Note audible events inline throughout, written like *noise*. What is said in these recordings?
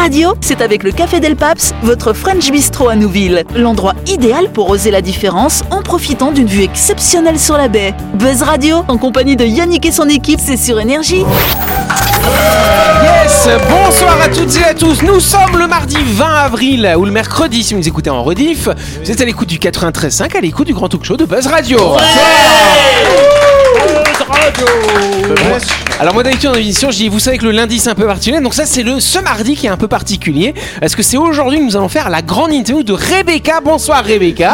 Radio, c'est avec le Café Del Paps, votre French Bistro à Nouville. L'endroit idéal pour oser la différence en profitant d'une vue exceptionnelle sur la baie. Buzz Radio, en compagnie de Yannick et son équipe, c'est sur Énergie. Yes, bonsoir à toutes et à tous. Nous sommes le mardi 20 avril ou le mercredi si vous nous écoutez en rediff. Vous êtes à l'écoute du 93.5, à l'écoute du grand talk show de Buzz Radio. Alors moi d'habitude dans l'émission je dis vous savez que le lundi c'est un peu particulier donc ça c'est le ce mardi qui est un peu particulier parce que c'est aujourd'hui que nous allons faire la grande interview de Rebecca. Bonsoir Rebecca.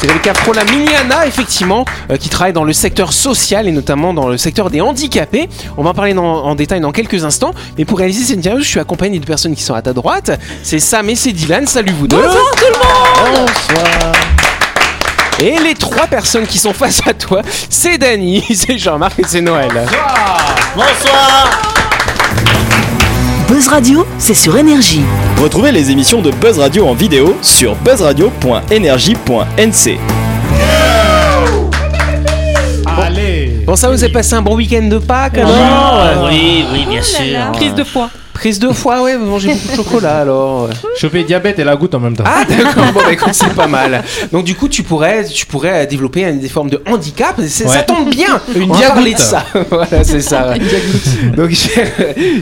C'est Rebecca Frola Miliana, effectivement, euh, qui travaille dans le secteur social et notamment dans le secteur des handicapés. On va en parler dans- en détail dans quelques instants. Mais pour réaliser cette interview, je suis accompagné de personnes qui sont à ta droite. C'est Sam et c'est Dylan. Salut vous deux. Bonjour tout le monde. Bonsoir. Et les trois personnes qui sont face à toi, c'est Dany, *laughs* c'est Jean-Marc et c'est Noël. Buzz Radio, c'est sur Énergie. Retrouvez les émissions de Buzz Radio en vidéo sur buzzradio.energie.nc. Bon ça vous avez passé un bon week-end de Pâques alors Ah, oui, oui, bien sûr. Crise de foie. Prise de foie, ouais, vous mangez beaucoup de chocolat *laughs* alors. Choper diabète et la goutte en même temps. Ah d'accord, bon bah écoute, c'est pas mal. Donc du coup tu pourrais, tu pourrais développer une- des formes de handicap, ça tombe bien, *laughs* Une on va parler diagoutte. de ça. *laughs* voilà, c'est ça. ouais. donc chère,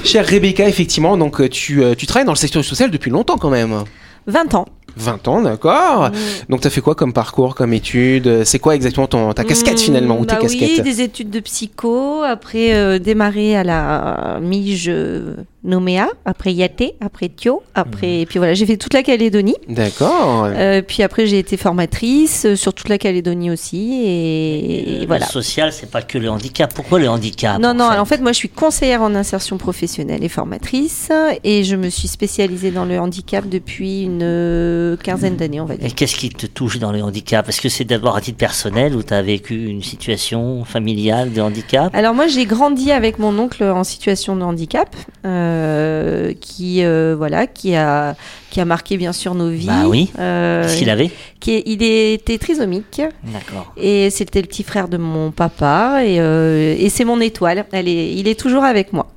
chère Rebecca, effectivement, donc euh, tu, euh, tu travailles dans le secteur social depuis longtemps quand même. 20 ans. 20 ans, d'accord. Donc t'as fait quoi comme parcours, comme études? C'est quoi exactement ton, ta casquette Mmh, finalement ou tes bah Oui, casquettes? des études de psycho, après euh, démarrer à la Mige euh, Nouméa, après Yaté, après Thio, après... Et puis voilà, j'ai fait toute la Calédonie. D'accord. Euh, puis après, j'ai été formatrice euh, sur toute la Calédonie aussi. Et, Le voilà. social, c'est pas que le handicap. Pourquoi le handicap Non, non, en fait en fait, moi, je suis conseillère en insertion professionnelle et formatrice. Et je me suis spécialisée dans le handicap depuis une euh, quinzaine d'années, on va Et dire. qu'est-ce qui te touche dans le handicap? Est-ce que c'est d'abord à titre personnel où tu as vécu une situation familiale de handicap? Alors moi j'ai grandi avec mon oncle en situation de handicap, euh, qui euh, voilà, qui a qui a marqué bien sûr nos vies. Bah oui. Euh, Qu'est-ce qu'il avait? qui est- il était trisomique D'accord. et c'était le petit frère de mon papa et, euh, et c'est mon étoile. Elle est, il est toujours avec moi.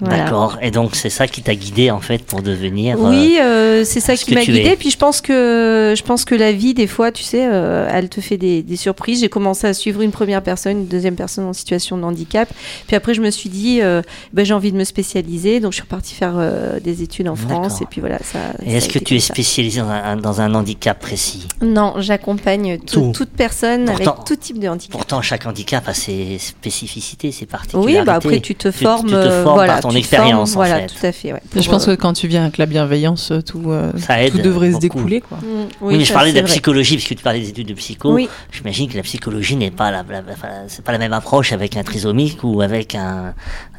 Voilà. D'accord. Et donc c'est ça qui t'a guidé en fait pour devenir. euh, Oui, euh, c'est ça ce qui m'a es. Puis je pense que je pense que la vie, des fois, tu sais, euh, elle te fait des, des surprises. J'ai commencé à suivre une première personne, une deuxième personne en situation de handicap. Puis après, je me suis dit, euh, ben, j'ai envie de me spécialiser. Donc je suis repartie faire des études en France. Et puis voilà, ça. Et est-ce que tu es comme ça. spécialisé dans un, dans un handicap précis? Non, j'accompagne tout- Tout. toute personne Pourtant- avec tout type de handicap. Pourtant, chaque handicap a ses spécificités, ses particularités. Oui, bah après tu te formes, tu te formes voilà, par ton tu expérience, formes, en voilà, fait. tout à fait. ouais. Je pense euh, que quand tu viens avec la bienveillance, tout, euh, Ça aide tout devrait se découler. Quoi. mm, Oui, mais je parlais de la vrai. psychologie, parce que tu parlais des études de psycho. Oui. J'imagine que la psychologie n'est pas la, la- enfin, c'est pas la même approche avec un trisomique ou avec un,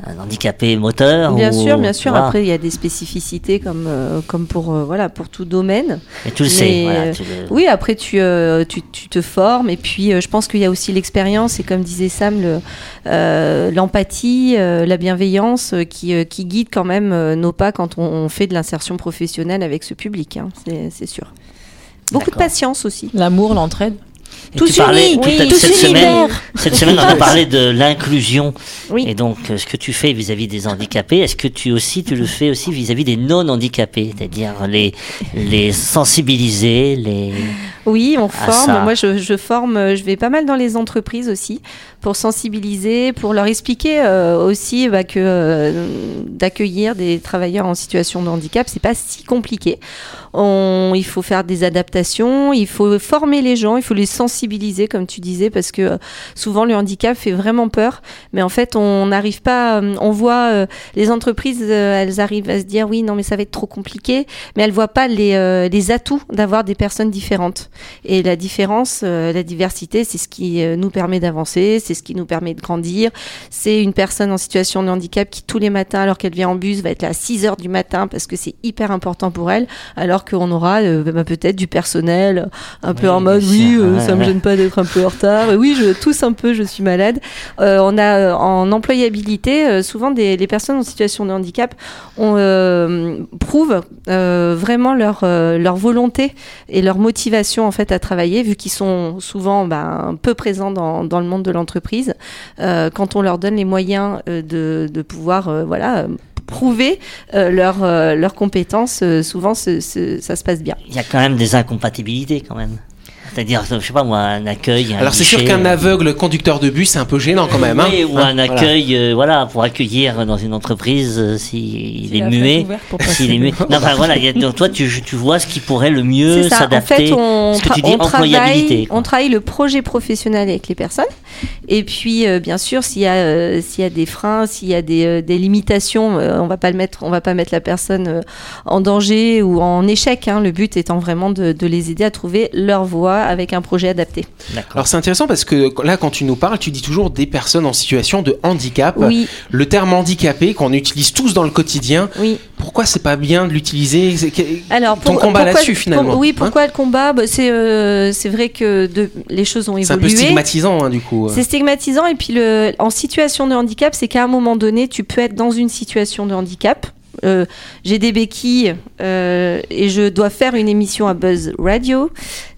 un handicapé moteur. Bien ou- sûr, bien sûr. Après, il y a des spécificités comme, euh, comme pour, euh, voilà, pour tout domaine. Mais tu le Mais, sais, voilà. euh, tu le- Oui, après, tu, euh, tu, tu te formes. Et puis, euh, je pense qu'il y a aussi l'expérience. Et comme disait Sam, le, euh, l'empathie, euh, la bienveillance euh, qui, euh, qui guide quand même euh, nos pas quand on, on fait de l'insertion professionnelle avec ce public. hein, c'est, sûr. Beaucoup de patience aussi. L'amour, l'entraide? Et tous tu parlais, unis, tout oui, tous cette semaine, cette semaine, on a parlé de l'inclusion. Oui. Et donc, euh, ce que tu fais vis-à-vis des handicapés, est-ce que tu aussi, tu le fais aussi vis-à-vis des non-handicapés, c'est-à-dire les, les sensibiliser, les. Oui, on forme. ça. Moi, je, je forme. euh, Je vais pas mal dans les entreprises aussi pour sensibiliser, pour leur expliquer euh, aussi bah, que euh, d'accueillir des travailleurs en situation de handicap, c'est pas si compliqué. Il faut faire des adaptations, il faut former les gens, il faut les sensibiliser, comme tu disais, parce que euh, souvent le handicap fait vraiment peur. Mais en fait, on n'arrive pas. euh, On voit euh, les entreprises, elles arrivent à se dire oui, non, mais ça va être trop compliqué, mais elles voient pas les, les atouts d'avoir des personnes différentes. Et la différence, la diversité, c'est ce qui nous permet d'avancer, c'est ce qui nous permet de grandir. C'est une personne en situation de handicap qui tous les matins, alors qu'elle vient en bus, va être là à 6 heures du matin parce que c'est hyper important pour elle, alors qu'on aura euh, bah, peut-être du personnel un peu Oui, en mode oui, euh, ça me gêne pas d'être un peu en retard. Oui, je tousse un peu, je suis malade. Euh, on a en employabilité souvent des les personnes en situation de handicap on prouve euh, vraiment leur leur volonté et leur motivation en fait à travailler vu qu'ils sont souvent ben, peu présents dans, dans le monde de l'entreprise euh, quand on leur donne les moyens euh, de, de pouvoir euh, voilà prouver euh, leurs euh, leurs compétences, euh, souvent ce- ce- ça se passe bien. Il y a quand même des incompatibilités quand même. C'est-à-dire, je sais pas moi, un accueil. un Alors c'est sûr qu'un euh, aveugle conducteur de bus, c'est un peu gênant quand même. Hein oui, ou Hein, un voilà. accueil, euh, voilà, pour accueillir dans une entreprise euh, s'il est muet. S'il est muet. Non, enfin voilà, y a- donc, toi tu, tu vois ce qui pourrait le mieux ça. En s'adapter. fait, on, ce que tu tra- dis on travaille, employabilité. on travaille le projet professionnel avec les personnes. Et puis, euh, bien sûr, s'il y a, euh, s'il y a des freins, s'il y a des, euh, des limitations, euh, on va pas le mettre, on va pas mettre la personne euh, en danger ou en échec. hein. Le but étant vraiment de, de les aider à trouver leur voie avec un projet adapté. Alors c'est intéressant parce que là quand tu nous parles, tu dis toujours des personnes en situation de handicap. Oui, Le terme handicapé qu'on utilise tous dans le quotidien, oui. pourquoi c'est pas bien de l'utiliser? Alors, Ton pour- combat pourquoi- là-dessus, finalement, pour- oui, hein? pourquoi le combat? Bah, C'est euh, c'est vrai que de, les choses ont C'est un peu évolué. stigmatisant hein, du coup. C'est stigmatisant et puis le, en situation de handicap, c'est qu'à un moment donné, tu peux être dans une situation de handicap. Euh, J'ai des béquilles euh, et je dois faire une émission à Buzz Radio.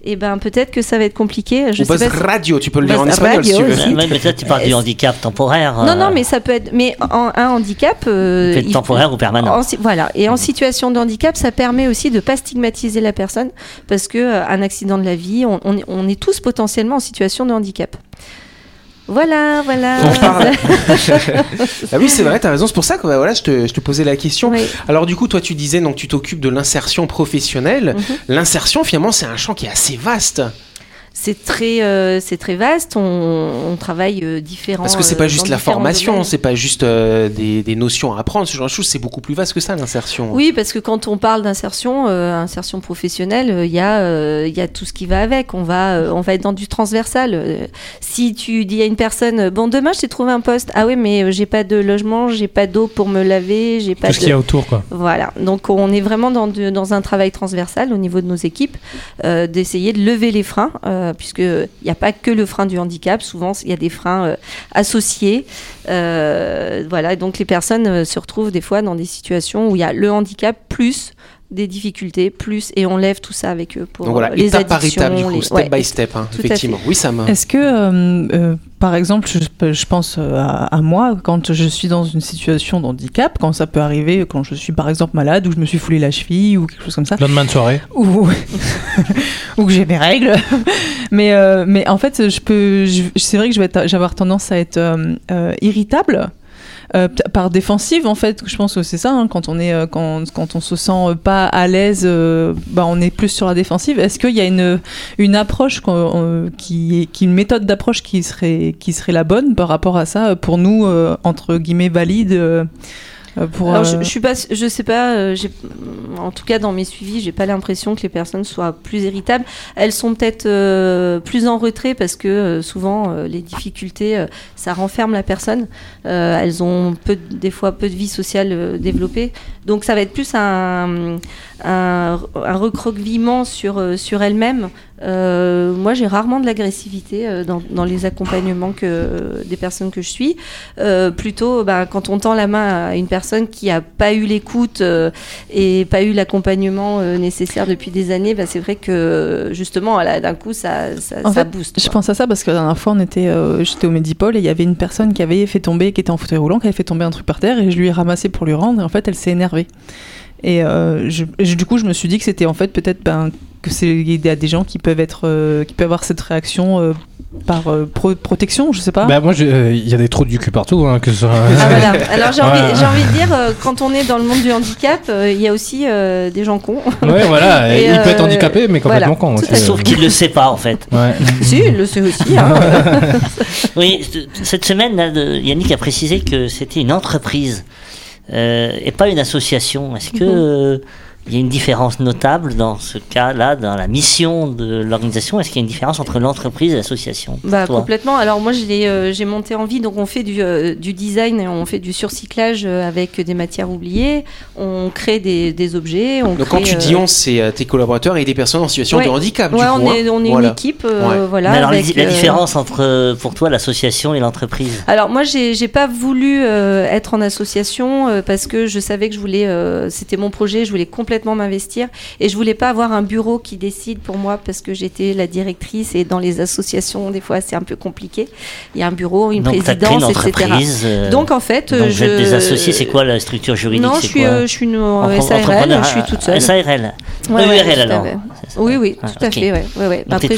Et ben peut-être que ça va être compliqué. Je Ou sais Buzz pas si- Radio, tu peux le dire en Buzz espagnol si tu Radio veux. aussi. Ouais, mais toi tu parles du Euh, handicap temporaire. Non, euh, non, mais ça peut être. Mais en, un handicap. euh, peut être il- temporaire ou permanent. en si- voilà. Et en situation de handicap, ça permet aussi de pas stigmatiser la personne parce que euh, un accident de la vie, on, on est- on est tous potentiellement en situation de handicap. Voilà, voilà. On parle. *laughs* ah oui, c'est vrai, t'as raison. C'est pour ça que bah, voilà, je, te, je te posais la question. Oui. Alors du coup, toi, tu disais donc tu t'occupes de l'insertion professionnelle. Mhm. L'insertion, finalement, c'est un champ qui est assez vaste. C'est très, euh, c'est très vaste. On, on travaille euh, différents. Parce que c'est euh, pas juste la formation, c'est pas juste euh, des, des notions à apprendre, ce genre de choses. C'est beaucoup plus vaste que ça, l'insertion. Oui, parce que quand on parle d'insertion, euh, insertion professionnelle, euh, il y a, euh, il y a tout ce qui va avec. On va, euh, on va être dans du transversal. Si tu dis à une personne, bon demain je t'ai trouvé un poste, ah oui mais j'ai pas de logement, j'ai pas d'eau pour me laver, j'ai pas Tout ce de qu'il y a autour, quoi. Voilà, donc on est vraiment dans, de- dans un travail transversal au niveau de nos équipes, euh, d'essayer de lever les freins, euh, puisque il n'y a pas que le frein du handicap, souvent il y a des freins euh, associés. Euh, voilà, donc les personnes euh, se retrouvent des fois dans des situations où il y a le handicap plus des difficultés, plus, et on lève tout ça avec eux pour Donc voilà, euh, les étape par addictions. étape, du coup, les- step ouais, by step, hein, tout à effectivement. Oui, ça me. Est-ce que, euh, euh, par exemple, je, je pense à, à moi, quand je suis dans une situation de handicap, quand ça peut arriver, quand je suis par exemple malade, ou je me suis foulé la cheville, ou quelque chose comme ça, Lendemain de soirée. ou, *laughs* ou que j'ai mes règles. *laughs* mais, euh, mais en fait, je peux, je- c'est vrai que je vais j'avoir tendance à être euh, euh, irritable. Euh, par défensive en fait je pense que c'est ça hein, quand on est euh, quand, quand on se sent euh, pas à l'aise euh, bah on est plus sur la défensive. Est-ce qu'il y a une une approche qui une méthode d'approche qui serait qui serait la bonne par rapport à ça pour nous entre guillemets euh, pour Alors, je, euh, je suis pas, je sais pas. euh, en tout cas, dans mes suivis, j'ai pas l'impression que les personnes soient plus irritables. Elles sont peut-être euh, plus en retrait parce que euh, souvent euh, les difficultés, euh, ça renferme la personne. Euh, elles ont peu, de- des fois peu de vie sociale euh, développée. Donc, ça va être plus un, un, un recroquevillement sur euh, sur elles-mêmes. Euh, moi, j'ai rarement de l'agressivité euh, dans, dans les accompagnements que des personnes que je suis. Euh, plutôt, bah, quand on tend la main à une personne qui a pas eu l'écoute euh, et pas eu l'accompagnement nécessaire depuis des années, bah, c'est vrai que justement, d'un coup, ça, ça, ça fait, booste. Je quoi. pense à ça parce que la dernière fois, on était, j'étais au Medipol et il y avait une personne qui avait fait tomber, qui était en fauteuil roulant, qui avait fait tomber un truc par terre et je lui ai ramassé pour lui rendre et en fait, elle s'est énervée. Et euh, je- du coup, je me suis dit que c'était en fait peut-être ben, que c'est y a des gens qui peuvent être, euh, qui peuvent avoir cette réaction euh, par euh, pro- protection, je sais pas. Bah, moi, euh, il y a des trous du cul partout, hein, que ce soit. Ah, voilà. Alors j'ai envie, Ouais. j'ai envie de dire, euh, quand on est dans le monde du handicap, euh, il y a aussi euh, des gens cons. Ouais, voilà. *laughs* Et, il peut être handicapé, mais complètement voilà, con. tout aussi. Sauf qu'il le sait pas en fait. Ouais. si, il le sait aussi. hein. *laughs* Oui, cette semaine, là, Yannick a précisé que c'était une entreprise et pas une association. Est-ce que Mhm. euh, il y a une différence notable dans ce cas-là, dans la mission de l'organisation Est-ce qu'il y a une différence entre l'entreprise et l'association Bah, complètement. Alors moi, euh, j'ai monté en vie, donc on fait du, euh, du design, et on fait du surcyclage euh, avec des matières oubliées, on crée des, des objets. On Donc quand tu dis on, c'est euh, tes collaborateurs et des personnes en situation Ouais. de handicap. Ouais, du coup, on hein. est, on est Voilà. une équipe, euh, Ouais. voilà. Mais alors, avec, la différence entre, pour toi, l'association et l'entreprise Alors moi, j'ai, pas voulu euh, être en association euh, parce que je savais que je voulais, euh, c'était mon projet, je voulais complètement complètement m'investir. Et je voulais pas avoir un bureau qui décide pour moi parce que j'étais la directrice et dans les associations, des fois, c'est un peu compliqué. Il y a un bureau, une Donc, présidence, une etc. euh, Donc en fait, donc vous je. êtes des associés, c'est quoi la structure juridique? Non, je suis, quoi? euh, je suis une Entre- SARL, je suis toute seule. SARL. Ouais, EURL alors. Oui, oui, Ah, tout à fait. Ouais, ouais, ouais. Après.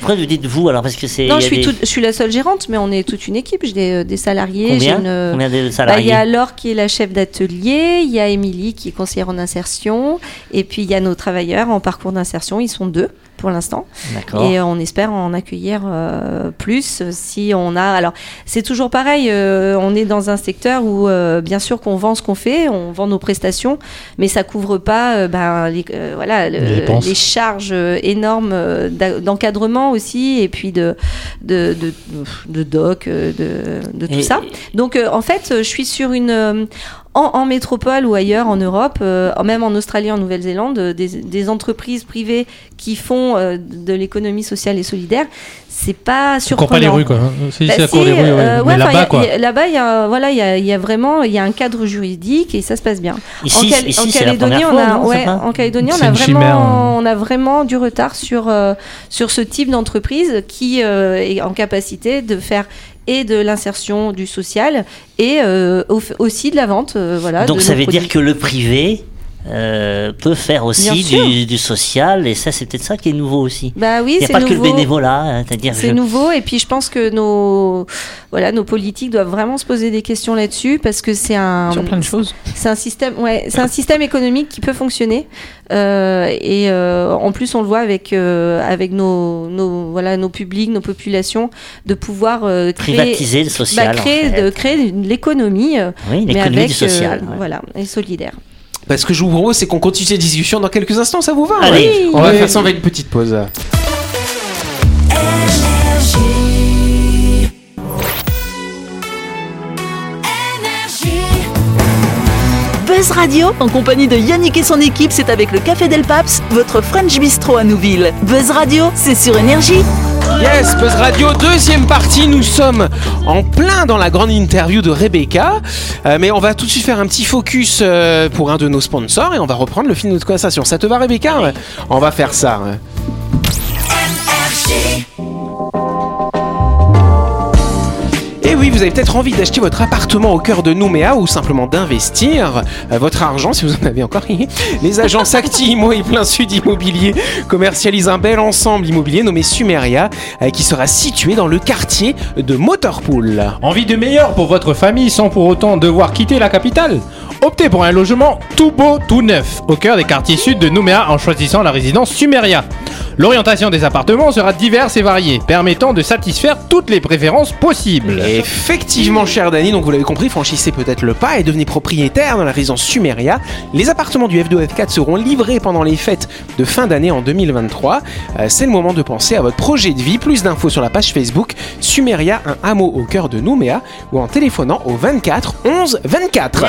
Pourquoi vous dites vous alors? Parce que c'est. Non, je suis, des- je suis la seule gérante, mais on est toute une équipe. J'ai des, des salariés. Combien? une- Combien de Bah, Il y a Laure qui est la chef d'atelier, il y a Émilie qui est conseillère en insertion, et puis il y a nos travailleurs en parcours d'insertion. Ils sont deux pour l'instant. Et euh, on espère en accueillir euh, plus euh, si on a. Alors, c'est toujours pareil. euh, on est dans un secteur où, euh, bien sûr, qu'on vend ce qu'on fait, on vend nos prestations, mais ça couvre pas, ben, les, voilà, Les les charges énormes d'encadrement aussi, et puis de de de, de doc, de, de tout Et- ça. Donc, en fait, je suis sur une en, en métropole ou ailleurs en Europe, euh, même en Australie, en Nouvelle-Zélande, euh, des, des entreprises privées qui font euh, de l'économie sociale et solidaire, c'est pas On court pas surprenant. les rues, quoi. Si, Bah si, court les rues, ouais. euh, ouais, là-bas, quoi. Là-bas, il y a, voilà, il y a, il y a vraiment, il y a un cadre juridique et ça se passe bien. Ici, en, Cal- ici en c'est la Calédonie, on fois, a, non, c'est ouais, pas en Calédonie, on C'est a une vraiment, chimère, hein. on a vraiment du retard sur euh, sur ce type d'entreprise qui euh, est en capacité de faire et de l'insertion du social et euh, au- aussi de la vente, euh, voilà. Donc ça veut dire que le privé euh, peut faire aussi du, du social, et ça c'est peut-être ça qui est nouveau aussi. Bah oui, Il n'y a pas que le bénévolat, hein, c'est-à-dire C'est je- nouveau et puis je pense que nos voilà nos politiques doivent vraiment se poser des questions là-dessus parce que c'est un Sur plein de choses. c'est un système ouais c'est un système économique qui peut fonctionner Euh, et euh, en plus on le voit avec euh, avec nos, nos voilà nos publics nos populations de pouvoir euh, créer privatiser le bah, social. en créer fait. de créer l'économie Oui, mais avec du social. euh, ouais. voilà et solidaire. Bah, ce que je vous propose, c'est qu'on continue cette discussion dans quelques instants, ça vous va Allez. ouais On va faire ça, on va une petite pause. Buzz Radio, en compagnie de Yannick et son équipe, c'est avec le Café Del Paps, votre French Bistro à Nouville. Buzz Radio, c'est sur Énergie. Yes, Buzz Radio, deuxième partie. Nous sommes en plein dans la grande interview de Rebecca. Euh, mais on va tout de suite faire un petit focus euh, pour un de nos sponsors et on va reprendre le fil de notre conversation. Ça te va, Rebecca? On va faire ça. Oui, vous avez peut-être envie d'acheter votre appartement au cœur de Nouméa ou simplement d'investir euh, votre argent si vous en avez encore. *laughs* Les agences Acti *laughs* Imo et Plein Sud Immobilier commercialisent un bel ensemble immobilier nommé Sumeria euh, qui sera situé dans le quartier de Motorpool. Envie de meilleur pour votre famille sans pour autant devoir quitter la capitale? Optez pour un logement tout beau, tout neuf, au cœur des quartiers sud de Nouméa en choisissant la résidence Sumeria. L'orientation des appartements sera diverse et variée, permettant de satisfaire toutes les préférences possibles. Effectivement, cher Dany, donc vous l'avez compris, franchissez peut-être le pas et devenez propriétaire dans la résidence Sumeria. Les appartements du F2 F4 seront livrés pendant les fêtes de fin d'année en 2023. Euh, C'est le moment de penser à votre projet de vie. Plus d'infos sur la page Facebook Sumeria, un hameau au cœur de Nouméa ou en téléphonant au 24 11 24.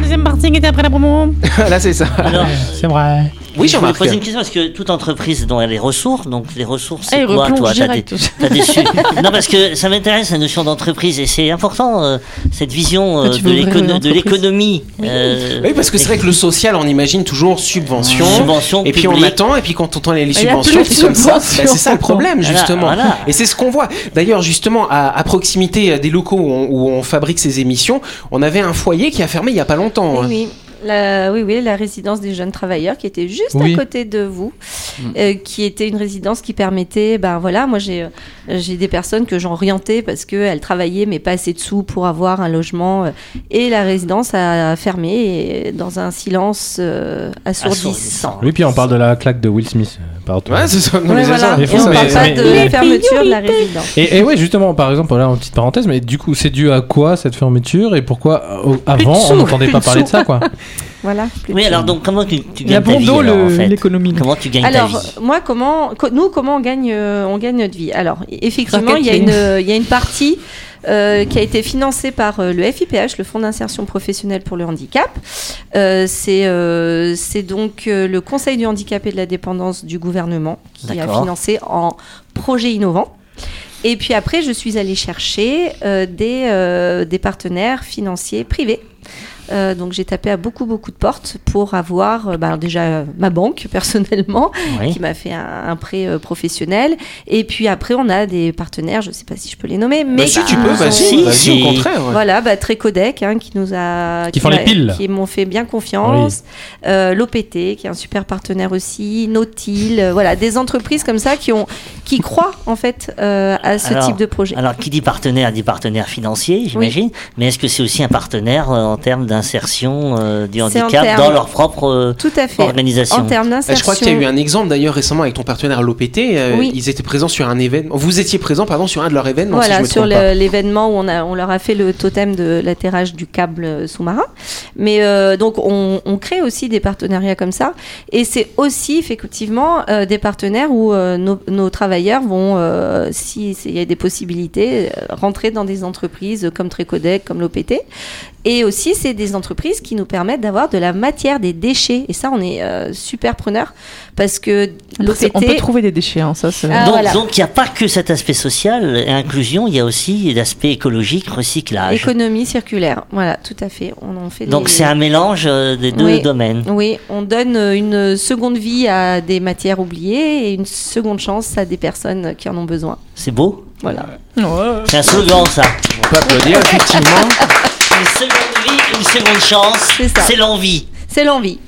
Deuxième partie qui était après la promo. *laughs* Là, c'est ça. Alors, C'est vrai. Oui, je voulais poser une question parce que toute entreprise dont elle les ressources, donc les ressources, Ah, c'est quoi toi? T'as direct. des, t'as des su- *laughs* Non, parce que ça m'intéresse la notion d'entreprise et c'est important euh, cette vision euh, Ah, tu de l'économie. euh, Oui, parce que c'est vrai que le social, on imagine toujours subvention. Subvention et puis on attend, et puis quand on entend les subventions, c'est comme ça. Subventions. c'est ça le problème, Voilà, justement. voilà. Et c'est ce qu'on voit. D'ailleurs, justement, à, à proximité des locaux où on, où on fabrique ces émissions, on avait un foyer qui a fermé il y a pas longtemps. Oui, hein. Oui. La, oui, oui, la résidence des jeunes travailleurs qui était juste Oui. à côté de vous, Mm. euh, qui était une résidence qui permettait, ben voilà, moi j'ai euh, j'ai des personnes que j'orientais parce qu'elles travaillaient mais pas assez de sous pour avoir un logement euh, et la résidence a fermé et dans un silence euh, assourdissant. Oui, puis on parle de la claque de Will Smith. Partout. Ouais, c'est ça. Non, Ouais, mais voilà. ça. Et on parle pas mais- de mais- la fermeture de la résidence. Et, et ouais, justement, par exemple, là, en petite parenthèse, mais du coup, c'est dû à quoi cette fermeture et pourquoi euh, avant on n'entendait pas parler de ça, quoi? *laughs* Voilà. Oui, alors donc comment tu, tu Il y a gagnes ta vie dos alors, en le- fait l'économie. Comment tu gagnes ta Alors, vie moi, comment, co- nous, comment on gagne, euh, on gagne notre vie? Alors, effectivement, Par il y, a une, euh, il y a une partie euh, qui a été financée par euh, le FIPH, le Fonds d'insertion professionnelle pour le handicap. Euh, c'est euh, c'est donc euh, le Conseil du handicap et de la dépendance du gouvernement qui a financé en projet innovant. Et puis après, je suis allée chercher euh, des, euh, des partenaires financiers privés Euh, donc j'ai tapé à beaucoup beaucoup de portes pour avoir euh, bah, déjà euh, ma banque *laughs* personnellement Oui. qui m'a fait un, un prêt professionnel et puis après on a des partenaires, je sais pas si je peux les nommer, mais Bah, si tu peux, ont- si, au contraire. ouais. Voilà, bah, Trécodec hein, qui nous a Qui font les piles. qui m'ont fait bien confiance, Euh, l'OPT qui est un super partenaire aussi, Nautil, voilà des entreprises comme ça qui ont qui croient en fait euh, à ce Alors- type de projet. Alors, qui dit partenaire dit partenaire financier, j'imagine. Mais est-ce que c'est aussi un partenaire en termes d'insertion euh, du handicap termes- dans leur propre euh, Tout à fait. organisation En termes Euh, d'insertion. Je crois qu'il y a eu un exemple d'ailleurs récemment avec ton partenaire l'OPT. euh, Oui. Ils étaient présents sur un événement. Vous étiez présent, pardon, sur un de leurs événements. si je Voilà, me sur l'événement où on, a, on leur a fait le totem de l'atterrage du câble sous-marin. Mais euh, donc, on, on crée aussi des partenariats comme ça. Et c'est aussi, effectivement, euh, des partenaires où euh, nos, nos travailleurs vont, euh, si s'il y a des possibilités, rentrer dans des entreprises comme Trécodec, comme l'OPT. Et aussi, c'est des entreprises qui nous permettent d'avoir de la matière, des déchets. Et ça, on est euh, super preneur parce que On peut trouver des déchets, hein, ça. c'est- Ah, donc, voilà. donc il n'y a pas que cet aspect social et inclusion, il y a aussi l'aspect écologique, recyclage. Économie circulaire, voilà, tout à fait. On en fait Donc des- c'est un mélange euh, des deux Oui. domaines. Oui, on donne euh, une seconde vie à des matières oubliées et une seconde chance à des personnes qui en ont besoin. C'est beau. Voilà. Ouais. C'est un slogan ça. On peut applaudir, effectivement. *laughs* Une seconde vie, une seconde chance, C'est ça. c'est l'envie. C'est l'envie.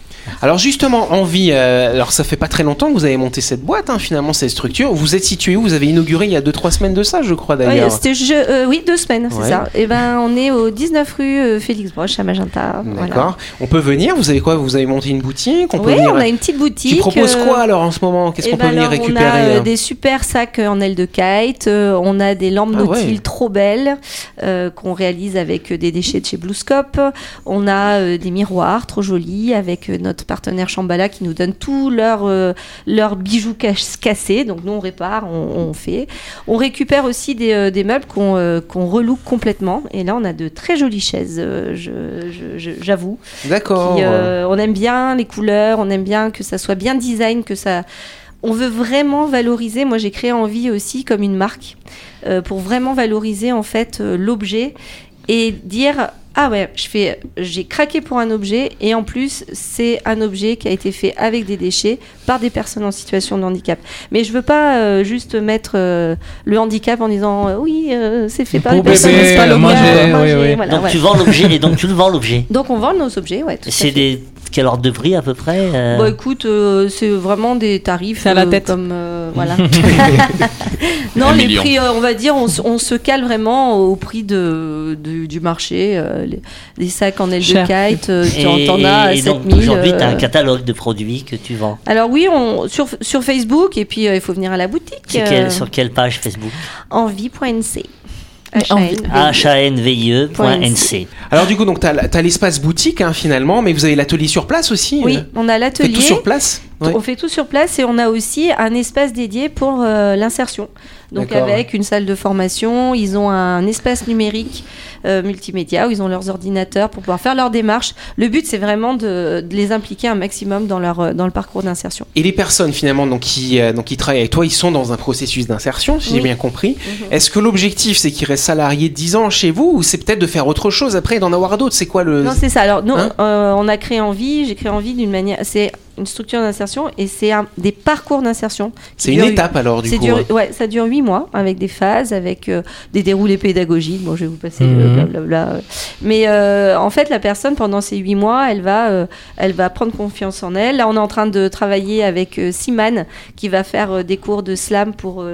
Alors justement, Envie, euh, alors ça fait pas très longtemps que vous avez monté cette boîte, hein, finalement, cette structure. Vous êtes situé où? Vous avez inauguré il y a 2-3 semaines de ça, je crois d'ailleurs. je- euh, oui, deux semaines, c'est ça. Et ben, on est au 19 rue euh, Félix Broche à Magenta. D'accord. Voilà. On peut venir, vous avez quoi? Vous avez monté une boutique? On Oui, venir... on a une petite boutique. Tu proposes euh, quoi alors en ce moment? Qu'est-ce eh qu'on ben peut venir alors, récupérer On a des super sacs en aile de kite. on a des lampes Ah nautiles ouais. trop belles qu'on réalise avec des déchets de chez Bluescope. On a des miroirs trop jolis avec euh, notre partenaire Shambhala qui nous donne tous leurs euh, bijoux cas- cassés. Donc nous on répare, on, on fait. On récupère aussi des, euh, des meubles qu'on euh, qu'on relook complètement. Et là on a de très jolies chaises. euh, J'avoue. D'accord. Euh, on aime bien les couleurs, on aime bien que ça soit bien design, que ça. On veut vraiment valoriser. Moi, j'ai créé Envie aussi comme une marque euh, pour vraiment valoriser en fait euh, l'objet et dire ah ouais, je fais, j'ai craqué pour un objet et en plus c'est un objet qui a été fait avec des déchets par des personnes en situation de handicap. Mais je veux pas euh, juste mettre euh, le handicap en disant euh, oui euh, c'est fait par des personnes bébé, c'est pas l'objet, manger, manger, oui, oui. voilà, donc ouais. tu vends l'objet et donc tu le vends l'objet. Donc on vend nos objets, ouais. C'est des quel ordre de prix à peu près euh, Bah écoute, euh, c'est vraiment des tarifs C'est à la euh, tête. comme euh, voilà. *laughs* *laughs* non, Un les million. prix, euh, on va dire, on, se- on se cale vraiment au prix de, du, du marché. euh, les, les sacs en aile Cher. de kite, euh, Et, t'en t'en as à et donc 7000. aujourd'hui, tu as un catalogue de produits que tu vends. Alors oui, on, sur, sur Facebook et puis euh, il faut venir à la boutique. Euh, quel- sur quelle page Facebook? Envie.nc. Mais envie. hanvie.nc. Alors du coup, donc t'as as, l'espace boutique hein, finalement, mais vous avez l'atelier sur place aussi Oui, euh on a l'atelier. tout sur place Ouais. On fait tout sur place et on a aussi un espace dédié pour euh, l'insertion. Donc avec une salle de formation, ils ont un espace numérique euh, multimédia où ils ont leurs ordinateurs pour pouvoir faire leurs démarches. Le but c'est vraiment de, de les impliquer un maximum dans leur euh, dans le parcours d'insertion. Et les personnes finalement donc, qui, euh, donc, qui travaillent avec toi, ils sont dans un processus d'insertion, si j'ai bien compris. Mhm. Est-ce que l'objectif c'est qu'ils restent salariés 10 ans chez vous ou c'est peut-être de faire autre chose après et d'en avoir d'autres? C'est quoi le... Non, c'est ça. Alors, nous, Hein euh, on a créé Envie, j'ai créé Envie d'une manière. C'est une structure d'insertion et c'est un- des parcours d'insertion. C'est une étape alors du coup. hein. ouais, ça dure huit mois avec des phases, avec euh, des déroulés pédagogiques. Bon, je vais vous passer le Mhm. Euh. Mais euh, en fait, la personne pendant ces huit mois, elle va, euh, elle va prendre confiance en elle. Là, on est en train de travailler avec euh, Simane qui va faire des cours de slam pour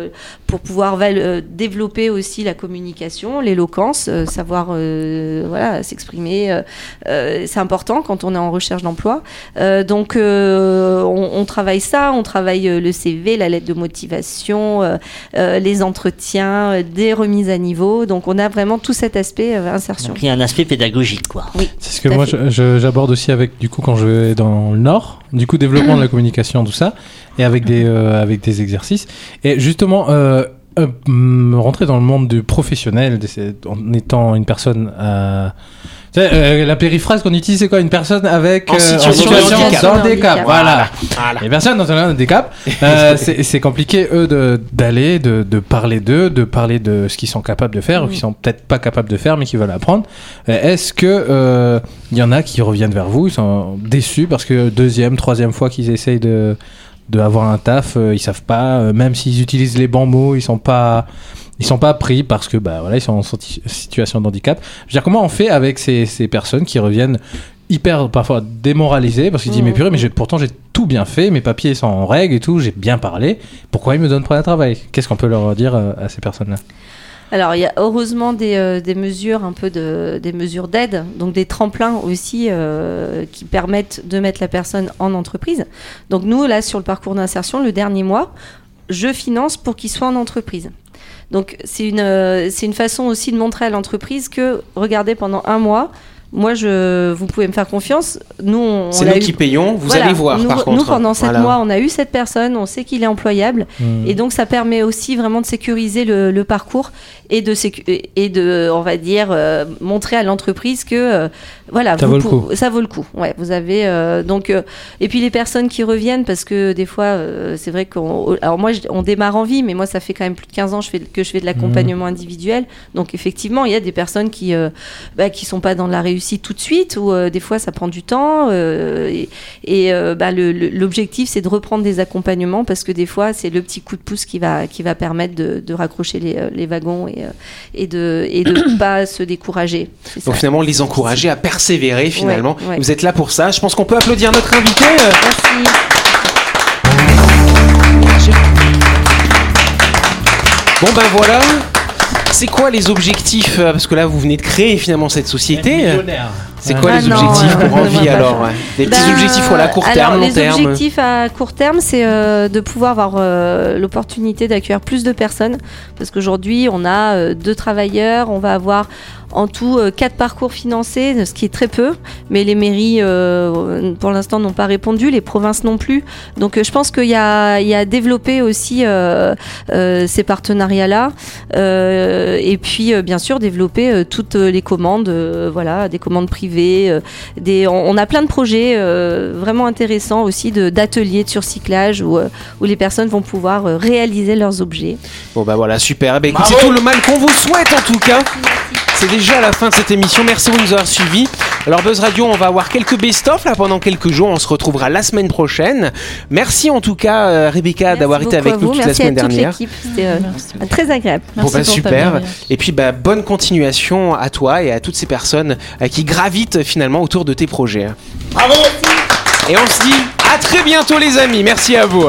pour pouvoir val- euh, développer aussi la communication, l'éloquence, euh, savoir euh, voilà s'exprimer. euh, euh, c'est important quand on est en recherche d'emploi. Euh, donc, euh, on, on travaille ça, on travaille le CV, la lettre de motivation, euh, euh, les entretiens, euh, des remises à niveau. Donc, on a vraiment tout cet aspect euh, insertion. Donc il y a un aspect pédagogique, quoi. C'est ce que moi fait. je- je- j'aborde aussi avec du coup quand je vais dans le nord, du coup développement de la communication tout ça et avec des euh, avec des exercices et justement euh, euh, hum, rentrer dans le monde du professionnel en étant une personne euh, Tu sais, euh, la périphrase qu'on utilise, c'est quoi? Une personne avec En euh, situation de handicap. d'handicap. Voilà. Voilà. Les personnes dans un handicap, euh, *laughs* c'est compliqué eux de- d'aller, de, de parler d'eux, de parler de ce qu'ils sont capables de faire ou qu'ils sont peut-être pas capables de faire, mais qu'ils veulent apprendre. Euh, Est-ce que euh, il y en a qui reviennent vers vous, ils sont déçus parce que deuxième, troisième fois qu'ils essayent de de avoir un taf, euh, ils savent pas, euh, même s'ils utilisent les bons mots, ils sont pas ils sont pas pris parce que bah voilà ils sont en situation de handicap. Je veux dire comment on fait avec ces, ces personnes qui reviennent hyper parfois démoralisées parce qu'ils disent Mhm. mais purée mais j'ai- pourtant j'ai tout bien fait, mes papiers sont en règle et tout, j'ai bien parlé. Pourquoi ils me donnent pas un travail? Qu'est-ce qu'on peut leur dire euh, à ces personnes-là? Alors, il y a heureusement des, euh, des mesures, un peu de, des mesures d'aide, donc des tremplins aussi euh, qui permettent de mettre la personne en entreprise. Donc, nous, là, sur le parcours d'insertion, le dernier mois, je finance pour qu'il soit en entreprise. Donc, c'est une, euh, c'est une façon aussi de montrer à l'entreprise que, regardez, pendant un mois, moi, je, vous pouvez me faire confiance. Nous, on, C'est nous eu- qui payons, vous Voilà. allez voir Nous, par contre. nous, pendant sept Voilà. mois, on a eu cette personne, on sait qu'il est employable. Hmm. Et donc, ça permet aussi vraiment de sécuriser le, le parcours et de, et de, on va dire, euh, montrer à l'entreprise que, euh, voilà, Ça vous vaut le coup. Ça vaut le coup. Ouais, vous avez euh, donc, et puis les personnes qui reviennent parce que des fois, c'est vrai qu'on, alors moi, je- on démarre en vie, mais moi, ça fait quand même plus de 15 ans je fais, que je fais de l'accompagnement Mmh. individuel. Donc, effectivement, il y a des personnes qui, euh, bah, qui sont pas dans la réussite tout de suite ou des fois, ça prend du temps. et et, bah, l'objectif, c'est de reprendre des accompagnements parce que des fois, c'est le petit coup de pouce qui va, qui va permettre de, de raccrocher les, les wagons et, euh, et de et de *coughs* pas se décourager. C'est ça. Donc finalement, les encourager à persévérer finalement. Ouais, ouais. Vous êtes là pour ça. Je pense qu'on peut applaudir notre invité. Merci. Bon ben voilà. C'est quoi les objectifs? Parce que là, vous venez de créer finalement cette société. C'est quoi Ah les non, objectifs euh, pour *laughs* Envie alors ouais. Des petits Ben, objectifs voilà, à court alors, terme, long les terme. objectifs à court terme, c'est euh, de pouvoir avoir euh, l'opportunité d'accueillir plus de personnes. Parce qu'aujourd'hui, on a euh, deux travailleurs, on va avoir en tout quatre parcours financés, ce qui est très peu. Mais les mairies, pour l'instant, n'ont pas répondu, les provinces non plus. Donc, je pense qu'il y y a à développer aussi ces partenariats-là. Et puis, bien sûr, développer toutes les commandes, voilà, des commandes privées. Euh, des, on, on a plein de projets euh, vraiment intéressants aussi de- d'ateliers de, surcyclage où, euh, où les personnes vont pouvoir euh, réaliser leurs objets. Bon bah voilà, super. Eh ben, c'est tout le mal qu'on vous souhaite en tout cas. C'est déjà la fin de cette émission. Merci de nous avoir suivis. Alors Buzz Radio, on va avoir quelques best-of là pendant quelques jours. On se retrouvera la semaine prochaine. Merci en tout cas euh, Rebecca d'avoir été avec nous toute la semaine à toute dernière. l'équipe. C'était euh, Merci. très agréable. Bon Merci bah super. Et puis bah bonne continuation à toi et à toutes ces personnes euh, qui gravitent finalement autour de tes projets. Bravo. Et on se dit à très bientôt les amis. Merci à vous.